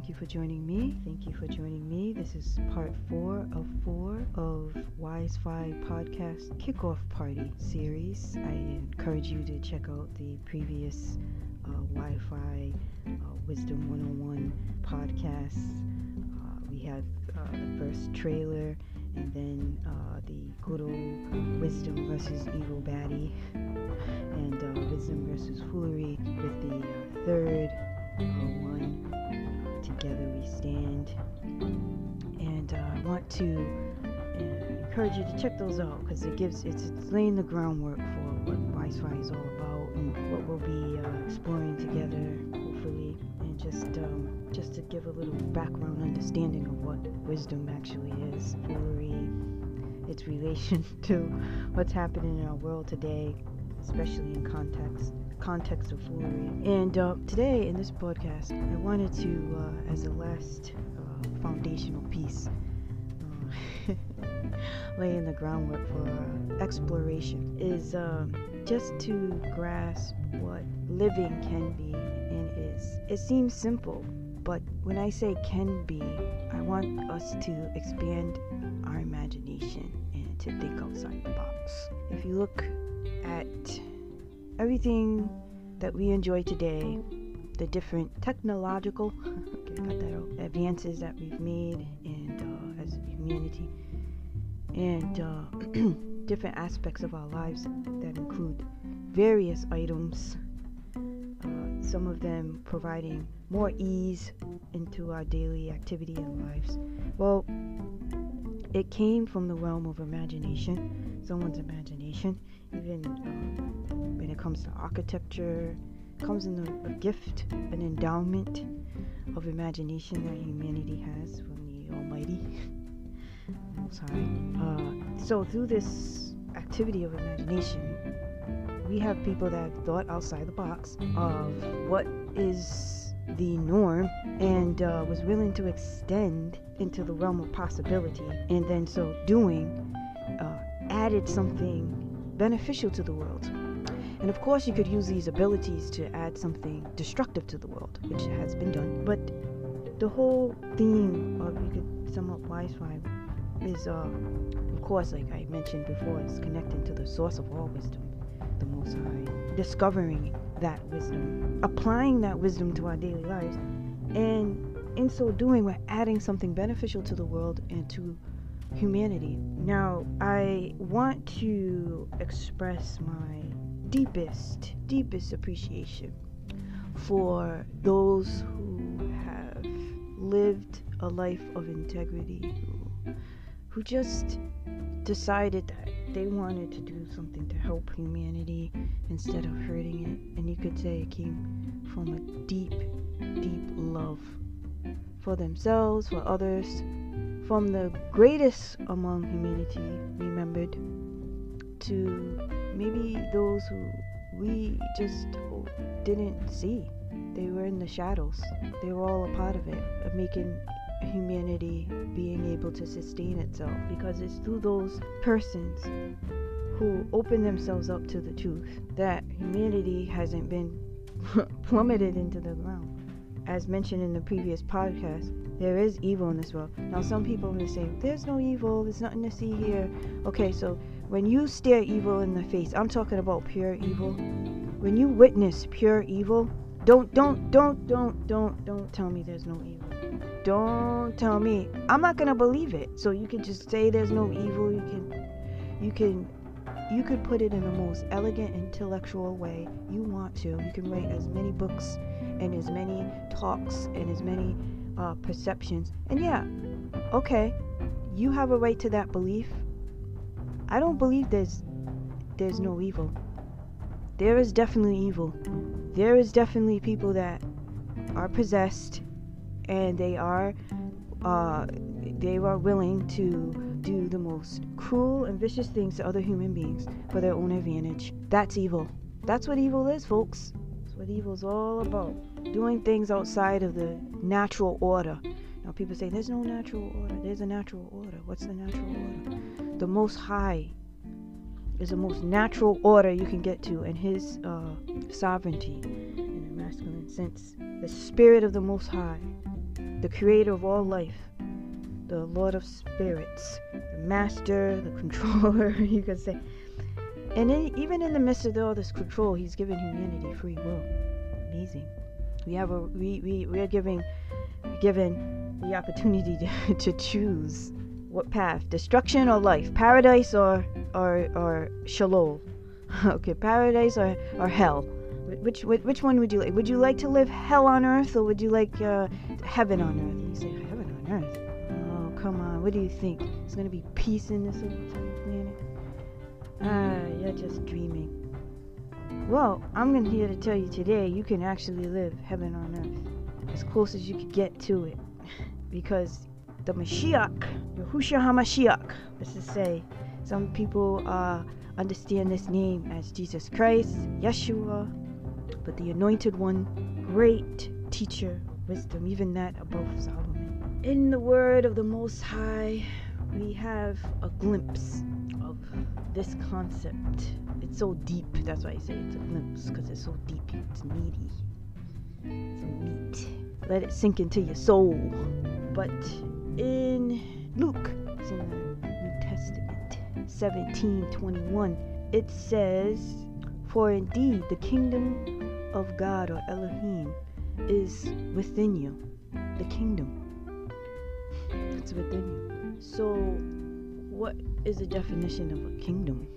Thank you for joining me. Thank you for joining me. This is part four of four of Wi-Fi podcast kickoff party series. I encourage you to check out the previous uh, Wi-Fi uh, Wisdom 101 podcasts. Uh, we have uh, the first trailer and then uh, the good old wisdom versus evil baddie and uh, wisdom versus foolery with the third one together we stand. And uh, i want to uh, encourage you to check those out because it gives it's, it's, laying the groundwork for what wi-fi is all about and what we'll be uh, exploring together hopefully. And just um, just to give a little background understanding of what wisdom actually is foolery its relation to what's happening in our world today especially in context context of foolery. And uh, today in this podcast, I wanted to, uh, as a last uh, foundational piece, uh, laying the groundwork for exploration, is um, just to grasp what living can be and is. It seems simple, but when I say can be, I want us to expand our imagination and to think outside the box. If you look at everything that we enjoy today, the different technological advances that we've made and uh, as a humanity, and uh, different aspects of our lives that include various items. Uh, some of them providing more ease into our daily activity and lives. Well, it came from the realm of imagination, someone's imagination, even it comes to architecture, comes in a, a gift, an endowment of imagination that humanity has from the Almighty, High. Uh, so through this activity of imagination, we have people that have thought outside the box of what is the norm and uh, was willing to extend into the realm of possibility, and then so doing, uh, added something beneficial to the world. And of course, you could use these abilities to add something destructive to the world, which has been done. But the whole theme of you could sum up Wi-Fi is, uh, of course, like I mentioned before, it's connecting to the source of all wisdom, the Most High, discovering that wisdom, applying that wisdom to our daily lives, and in so doing, we're adding something beneficial to the world and to humanity. Now, I want to express my deepest, deepest appreciation for those who have lived a life of integrity, who, who just decided that they wanted to do something to help humanity instead of hurting it. And you could say it came from a deep, deep love for themselves, for others, from the greatest among humanity remembered to maybe those who we just didn't see. They were in the shadows. They were all a part of it, of making humanity being able to sustain itself. Because it's through those persons who open themselves up to the truth that humanity hasn't been plummeted into the ground. As mentioned in the previous podcast, there is evil in this world. Now, some people may say, There's no evil, there's nothing to see here. Okay, so when you stare evil in the face, I'm talking about pure evil. When you witness pure evil, don't, don't, don't, don't, don't, don't tell me there's no evil. Don't tell me. I'm not gonna believe it. So you can just say there's no evil. You can, you can, you could put it in the most elegant, intellectual way you want to. You can write as many books and as many talks and as many uh, perceptions. And yeah, okay, you have a right to that belief. I don't believe there's there's no evil. There is definitely evil. There is definitely people that are possessed and they are uh, they are willing to do the most cruel and vicious things to other human beings for their own advantage. That's evil. That's what evil is, folks. That's what evil's all about. Doing things outside of the natural order. Now people say there's no natural order. There's a natural order. What's the natural order? The Most High is the most natural order you can get to, and His uh, sovereignty in a masculine sense. The Spirit of the Most High the creator of all life, the Lord of spirits, the master, the controller, you could say. And in, even in the midst of all this control, he's given humanity free will. Amazing. We have a we we, we are giving given the opportunity to, to choose what path? Destruction or life? Paradise or or or shalom? Okay paradise or, or hell? Which, which one would you like would you like to live hell on earth or would you like uh, heaven on earth? You say heaven on earth. Oh come on. What do you think? There's gonna be peace in this planet? Ah you're just dreaming. Well i'm gonna here to tell you today you can actually live heaven on earth as close as you could get to it. Because the Mashiach, Yahushua HaMashiach, let's just say, some people uh, understand this name as Jesus Christ, Yeshua, but the anointed one, great teacher, wisdom, even that above Solomon. In the word of the Most High, we have a glimpse of this concept. It's so deep, that's why I say it's a glimpse, because it's so deep, it's meaty, it's meat. Let it sink into your soul. But in Luke, it's in the New Testament, 1721, it says, For indeed the kingdom of God or Elohim is within you. The kingdom. It's within you. So, what is the definition of a kingdom?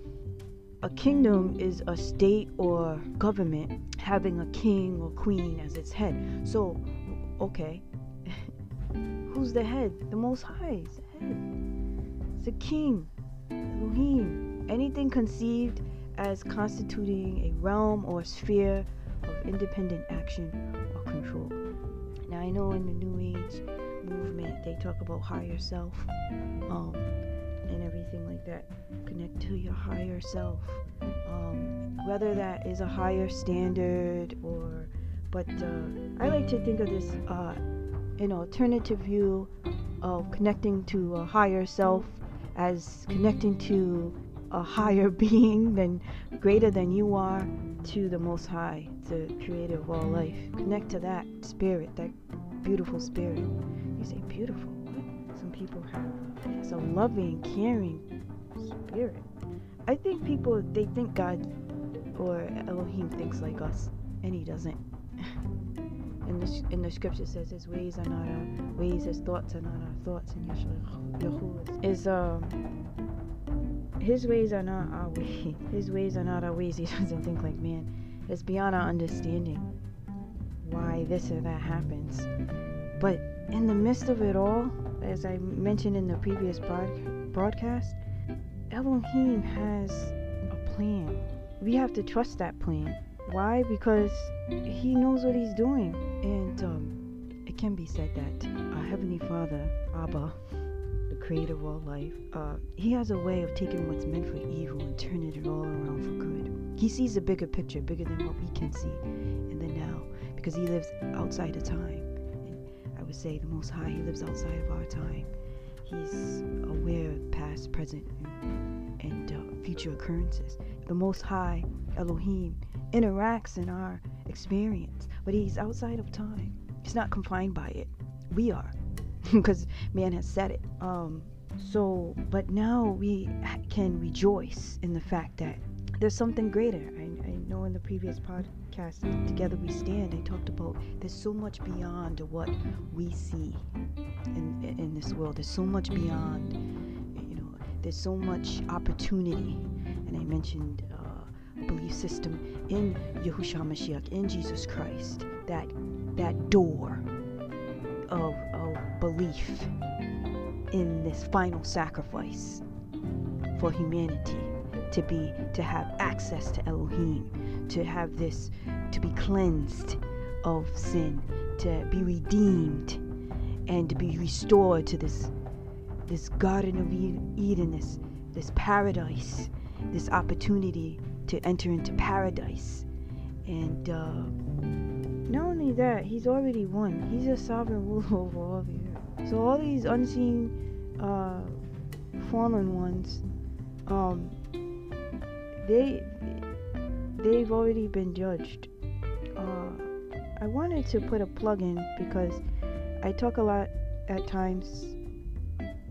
A kingdom is a state or government having a king or queen as its head. So, okay, Who's the head? The Most High is the head. It's the King, Elohim. Anything conceived as constituting a realm or sphere of independent action or control. Now, I know in the New Age movement they talk about higher self um, and everything like that. Connect to your higher self. Um, whether that is a higher standard or, but uh, I like to think of this. Uh, an alternative view of connecting to a higher self as connecting to a higher being than greater than you are to the most high the creator of all life. Connect to that spirit that beautiful spirit. You say beautiful? What? Some people have it's a loving caring spirit. I think people they think god or elohim thinks like us and he doesn't in the, in the scripture says his ways are not our ways, his thoughts are not our thoughts, and Yeshua is um his ways are not our ways. His ways are not our ways. He doesn't think like man. It's beyond our understanding why this or that happens. But in the midst of it all, as I mentioned in the previous broad- broadcast, Elohim has a plan. We have to trust that plan. Why? Because he knows what he's doing. And um, it can be said that our Heavenly Father, Abba, the creator of all life, uh, he has a way of taking what's meant for evil and turning it all around for good. He sees a bigger picture, bigger than what we can see in the now, because he lives outside of time. And I would say the Most High, he lives outside of our time. He's aware of past, present, and, and uh, future occurrences. The Most High, Elohim, interacts in our experience, but he's outside of time. He's not confined by it. We are, because man has said it. Um, so, but now we can rejoice in the fact that there's something greater. I, I know in the previous podcast, Together We Stand, I talked about there's so much beyond what we see in, in this world. There's so much beyond, there's so much opportunity. And I mentioned uh, belief system in Yahushua Mashiach, in Jesus Christ, that that door of, of belief in this final sacrifice for humanity to be to have access to Elohim, to have this to be cleansed of sin, to be redeemed and to be restored to this this garden of Eden, this this paradise, this opportunity to enter into paradise. And uh, not only that, he's already won. He's a sovereign ruler over all the earth. So all these unseen uh, fallen ones, um, they they've already been judged. Uh, I wanted to put a plug in because I talk a lot at times,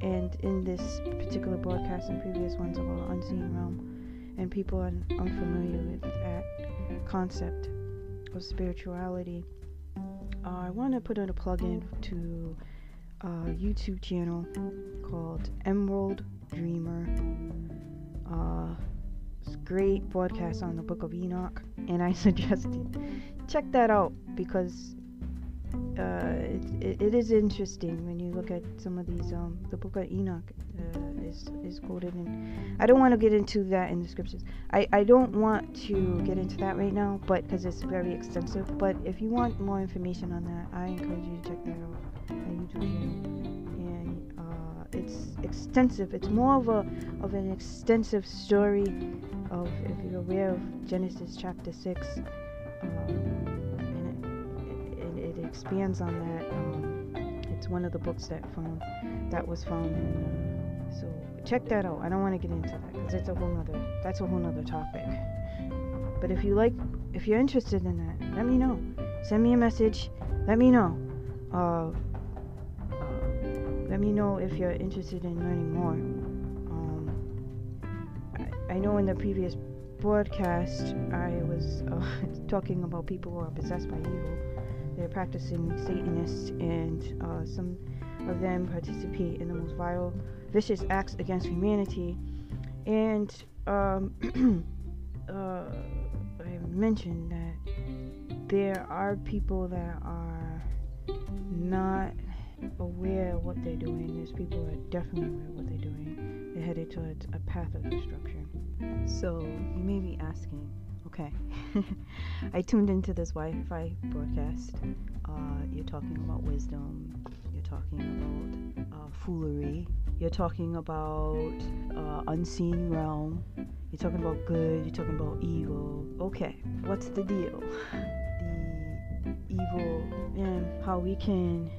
and in this particular broadcast and previous ones about unseen realm, and people unfamiliar with that concept of spirituality. Uh, I want to put in a plug in to a YouTube channel called Emerald Dreamer. Uh, it's great broadcast on the Book of Enoch, and I suggested check that out because uh, it, it is interesting when you look at some of these. Um, the Book of Enoch uh, is is quoted, and I don't want to get into that in the scriptures. I I don't want to get into that right now, but because it's very extensive. But if you want more information on that, I encourage you to check that out on YouTube channel. And uh, it's extensive. It's more of a of an extensive story of if you're aware of Genesis chapter six. Um, expands on that. Um, it's one of the books that found that was found in. Uh, so check that out. I don't want to get into that because it's a whole nother. That's a whole nother topic. But if you like, if you're interested in that, let me know. Send me a message. Let me know. Uh, uh, let me know if you're interested in learning more. Um, I, I know in the previous broadcast I was uh, talking about people who are possessed by evil they're practicing Satanists, and uh, some of them participate in the most vile, vicious acts against humanity. And um, uh, I mentioned that there are people that are not aware of what they're doing. There's people that are definitely aware of what they're doing. They're headed towards a path of destruction. So you may be asking, Okay. I tuned into this Wi Fi broadcast. Uh, you're talking about wisdom. You're talking about uh, foolery. You're talking about uh, unseen realm. You're talking about good. You're talking about evil. Okay. What's the deal? The evil and how we can,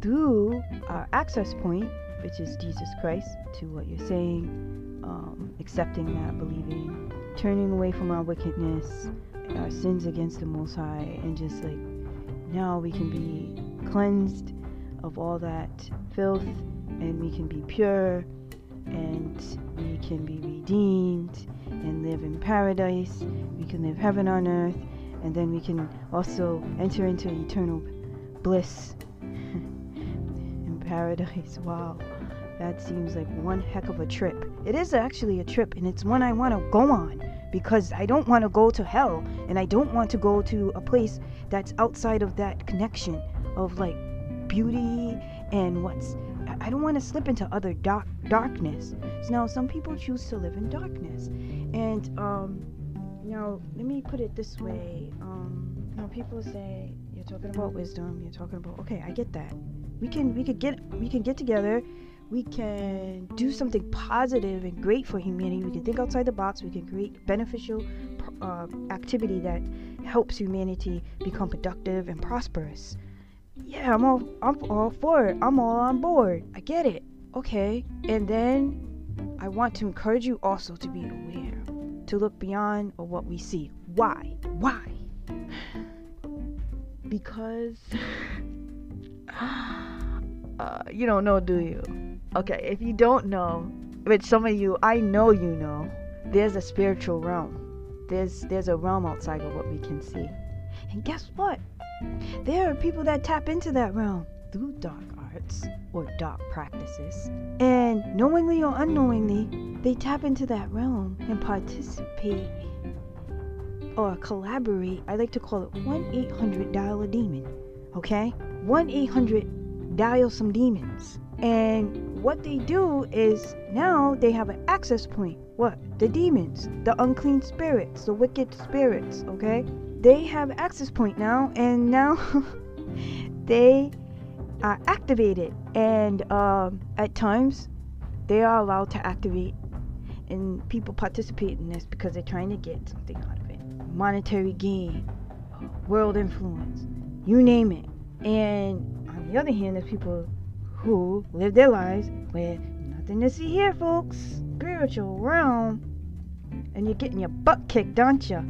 through our access point, which is Jesus Christ, to what you're saying, um, accepting that, believing, turning away from our wickedness, our sins against the Most High, and just like now we can be cleansed of all that filth and we can be pure and we can be redeemed and live in paradise. We can live heaven on earth and then we can also enter into eternal bliss in paradise. Wow. That seems like one heck of a trip. It is actually a trip, and it's one I want to go on because I don't want to go to hell, and I don't want to go to a place that's outside of that connection of like beauty and what's. I don't want to slip into other dark darkness. So now some people choose to live in darkness, and um, know, let me put it this way. Um, know, people say you're talking about wisdom. You're talking about okay, I get that. We can we could get we can get together we can do something positive and great for humanity. We can think outside the box. We can create beneficial uh, activity that helps humanity become productive and prosperous. Yeah, I'm all I'm all for it. I'm all on board. I get it. Okay, and then I want to encourage you also to be aware, to look beyond what we see. Why? Why? Because uh, you don't know, do you? Okay, if you don't know, which some of you, I know you know, there's a spiritual realm. There's there's a realm outside of what we can see. And guess what? There are people that tap into that realm through dark arts or dark practices. And knowingly or unknowingly, they tap into that realm and participate or collaborate. I like to call it 1 800 dial a demon. Okay? 1 800 dial some demons. And what they do is now they have an access point. What? The demons, the unclean spirits, the wicked spirits, okay? They have access point now, and now they are activated. And um, at times, they are allowed to activate, and people participate in this because they're trying to get something out of it monetary gain, world influence, you name it. And on the other hand, there's people who live their lives with nothing to see here, folks. Spiritual realm. And you're getting your butt kicked, aren't you?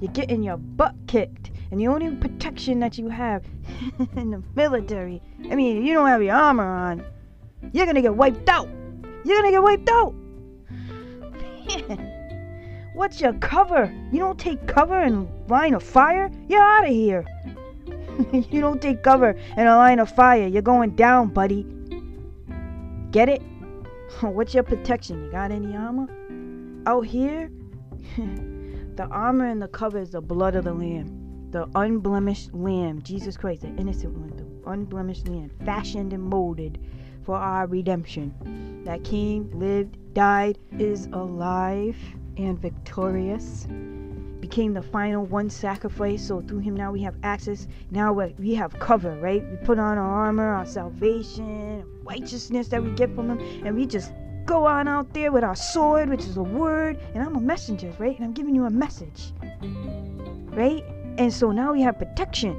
You're getting your butt kicked. And the only protection that you have in the military, I mean, you don't have your armor on, you're gonna get wiped out. You're gonna get wiped out. What's your cover? You don't take cover in line of fire? You're out of here. you don't take cover in a line of fire. You're going down, buddy. Get it? What's your protection? You got any armor? Out here, the armor and the cover is the blood of the Lamb, the unblemished Lamb, Jesus Christ, the innocent one, the unblemished Lamb, fashioned and molded for our redemption. That came, lived, died, is alive and victorious. Became the final one sacrifice, so through him now we have access. Now we have cover, right? We put on our armor, our salvation, righteousness that we get from him, and we just go on out there with our sword, which is a word, and I'm a messenger, right? And I'm giving you a message, right? And so now we have protection.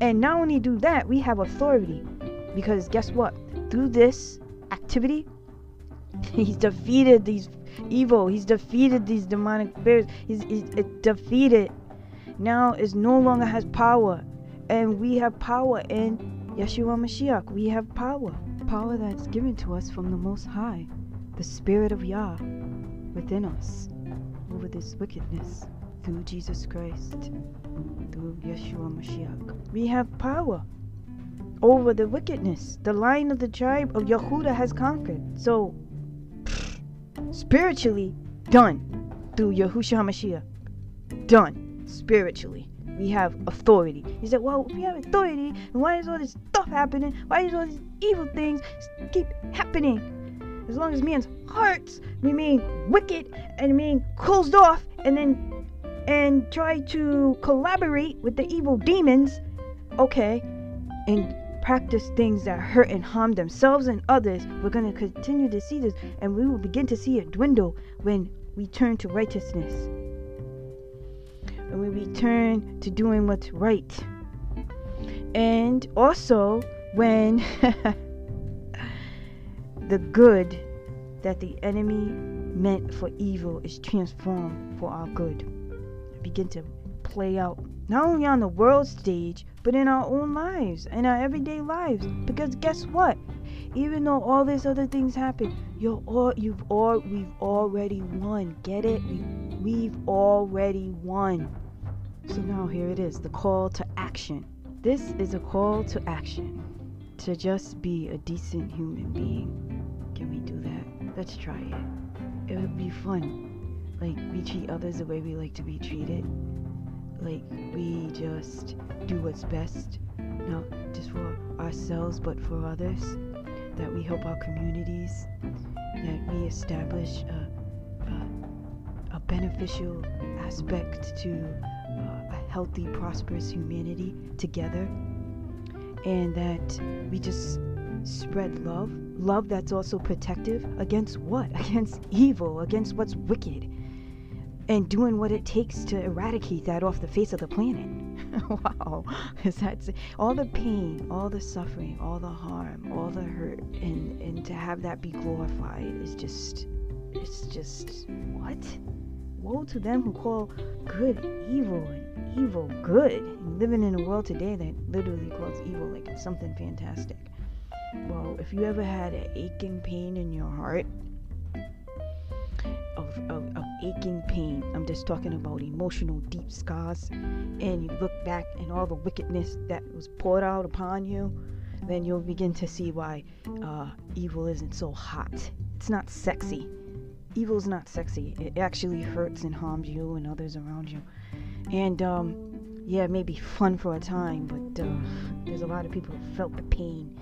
And not only do that, we have authority. Because guess what? Through this activity, he's defeated these evil. He's defeated these demonic spirits. He's, he's defeated. Now it no longer has power. And we have power in Yeshua Mashiach. We have power power that's given to us from the Most High, the Spirit of Yah within us over this wickedness through Jesus Christ, through Yeshua Mashiach. We have power over the wickedness. The line of the tribe of Yehuda has conquered. So, spiritually, done through Yahushua Mashiach. Done spiritually we have authority. He said, Well, we have authority, and why is all this stuff happening? Why is all these evil things keep happening? As long as man's hearts remain wicked and remain closed off and then and try to collaborate with the evil demons, okay, and practice things that hurt and harm themselves and others, we're going to continue to see this and we will begin to see it dwindle when we turn to righteousness and we return to doing what's right. And also, when the good that the enemy meant for evil is transformed for our good, begin to play out not only on the world stage, but in our own lives, in our everyday lives. Because guess what? Even though all these other things happen, you're all you've all we've already won. Get it? We, we've already won. So now here it is the call to action. This is a call to action. To just be a decent human being. Can we do that? Let's try it. It would be fun. Like, we treat others the way we like to be treated. Like, we just do what's best, not just for ourselves, but for others. That we help our communities. That we establish a, a, a beneficial aspect to uh, a healthy, prosperous humanity together, and that we just spread love. Love that's also protective against what? Against evil, against what's wicked, and doing what it takes to eradicate that off the face of the planet. wow, is that all the pain, all the suffering, all the harm, all the hurt, and and to have that be glorified is just, it's just what? Woe to them who call good evil and evil good. Living in a world today that literally calls evil like something fantastic. Well, if you ever had an aching pain in your heart, of, of, of aching pain, I'm just talking about emotional deep scars, and you look back and all the wickedness that was poured out upon you, then you'll begin to see why uh, evil isn't so hot. It's not sexy. Evil's not sexy. It actually hurts and harms you and others around you. And um, yeah, it may be fun for a time, but uh, there's a lot of people who felt the pain,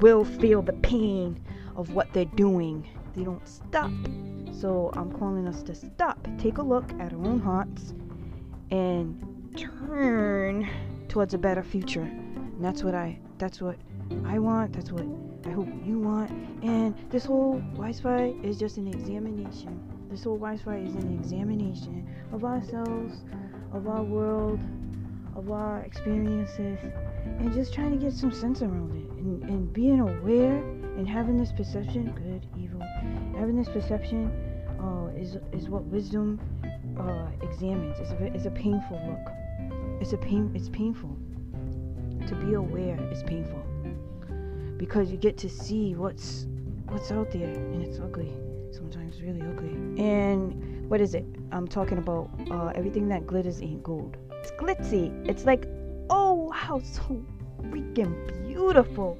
will feel the pain of what they're doing. They don't stop. So I'm calling us to stop, take a look at our own hearts, and turn towards a better future. And that's what I. That's what I want. That's what I hope you want. And this whole Wi-Fi is just an examination. This whole Wi-Fi is an examination of ourselves of our world, of our experiences, and just trying to get some sense around it and, and being aware and having this perception, good, evil, having this perception uh, is, is what wisdom uh, examines. It's a, it's a painful look. it's a pain. It's painful. To be aware is painful because you get to see what's what's out there, and it's ugly. Sometimes really ugly. And what is it? I'm talking about uh, everything that glitters ain't gold. It's glitzy. It's like, oh wow, so freaking beautiful.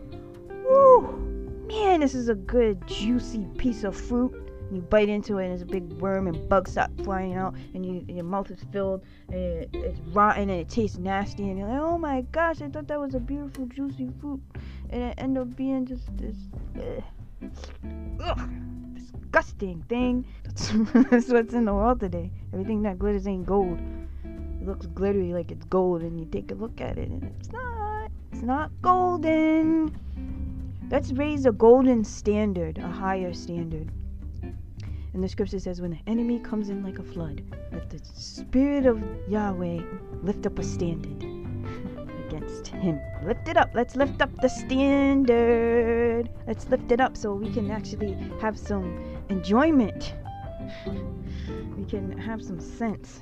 Woo! Man, this is a good juicy piece of fruit. You bite into it and there's a big worm and bugs start flying out and, you, and your mouth is filled and it, it's rotten and it tastes nasty and you're like oh my gosh i thought that was a beautiful juicy fruit. And it ended up being just this uh, ugh, disgusting thing. That's, that's what's in the world today. Everything that glitters ain't gold. It looks glittery like it's gold and you take a look at it and it's not it's not golden let's raise a golden standard a higher standard and the scripture says, when the enemy comes in like a flood, let the Spirit of Yahweh lift up a standard against him. Lift it up. Let's lift up the standard. Let's lift it up so we can actually have some enjoyment. We can have some sense.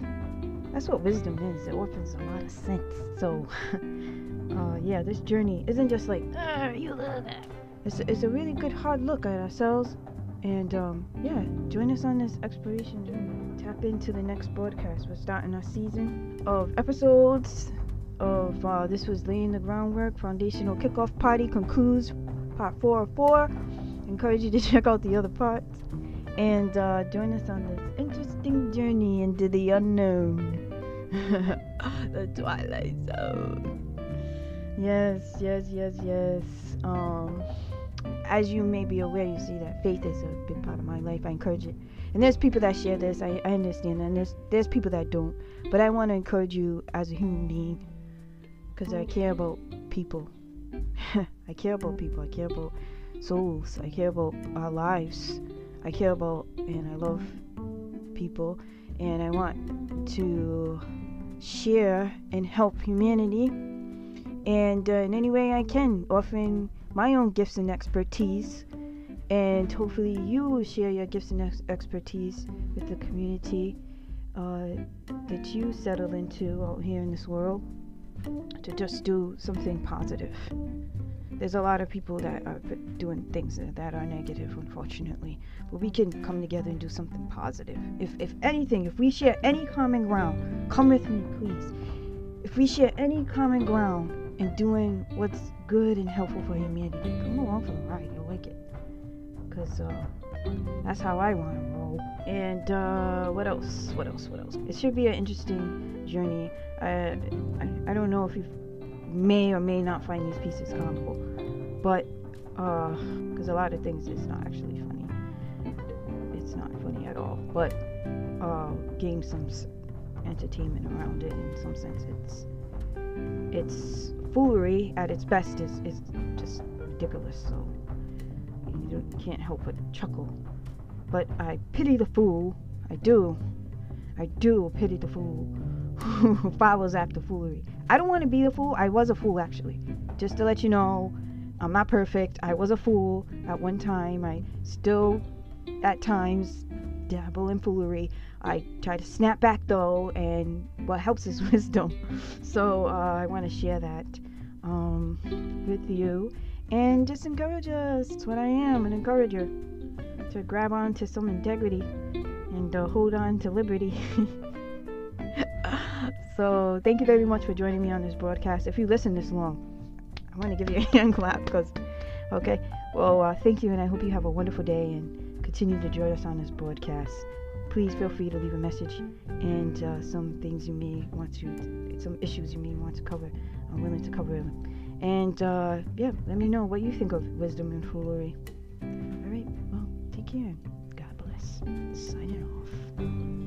That's what wisdom is. It offers a lot of sense. So, uh, yeah, this journey isn't just like, ah, you love that. It's, it's a really good hard look at ourselves and um, yeah, join us on this exploration journey. Tap into the next broadcast. We're starting our season of episodes of uh, this was laying the groundwork. Foundational kickoff party concludes part four of four. Encourage you to check out the other parts and uh, join us on this interesting journey into the unknown, the twilight zone. Yes, yes, yes, yes. Um as you may be aware, you see that faith is a big part of my life. I encourage it. And there's people that share this. I, I understand. And there's there's people that don't. But I want to encourage you as a human being because I care about people. I care about people. I care about souls. I care about our lives. I care about and I love people. And I want to share and help humanity. And uh, in any way I can, offering my own gifts and expertise. And hopefully, you will share your gifts and ex- expertise with the community uh, that you settle into out here in this world to just do something positive. There's a lot of people that are doing things that are negative, unfortunately. But we can come together and do something positive. If, if anything, if we share any common ground, come with me, please. If we share any common ground and doing what's good and helpful for humanity. Come along for the ride. You'll like it. Because uh, that's how I want to roll. And uh, what else? What else? What else? It should be an interesting journey. I, I, I don't know if you may or may not find these pieces comical. But, because uh, a lot of things it's not actually funny. It's not funny at all. But, uh, gain some entertainment around it in some sense. It's it's foolery at its best is, is just ridiculous. So you can't help but chuckle. But I pity the fool. I do. I do pity the fool who follows after foolery. I don't want to be the fool. I was a fool actually. Just to let you know, I'm not perfect. I was a fool at one time. I still, at times, dabble in foolery. I try to snap back though, and what helps is wisdom. So uh, I want to share that um, with you and just encourage us. That's what I am, an encourager. To grab on to some integrity and uh, hold on to liberty. so thank you very much for joining me on this broadcast. If you listen this long, I want to give you a hand clap because, okay. Well, uh, thank you, and I hope you have a wonderful day and continue to join us on this broadcast please feel free to leave a message and uh, some things you may want to, some issues you may want to cover. I'm willing to cover them. And uh, yeah, let me know what you think of wisdom and foolery. All right, well, take care. God bless. Signing off.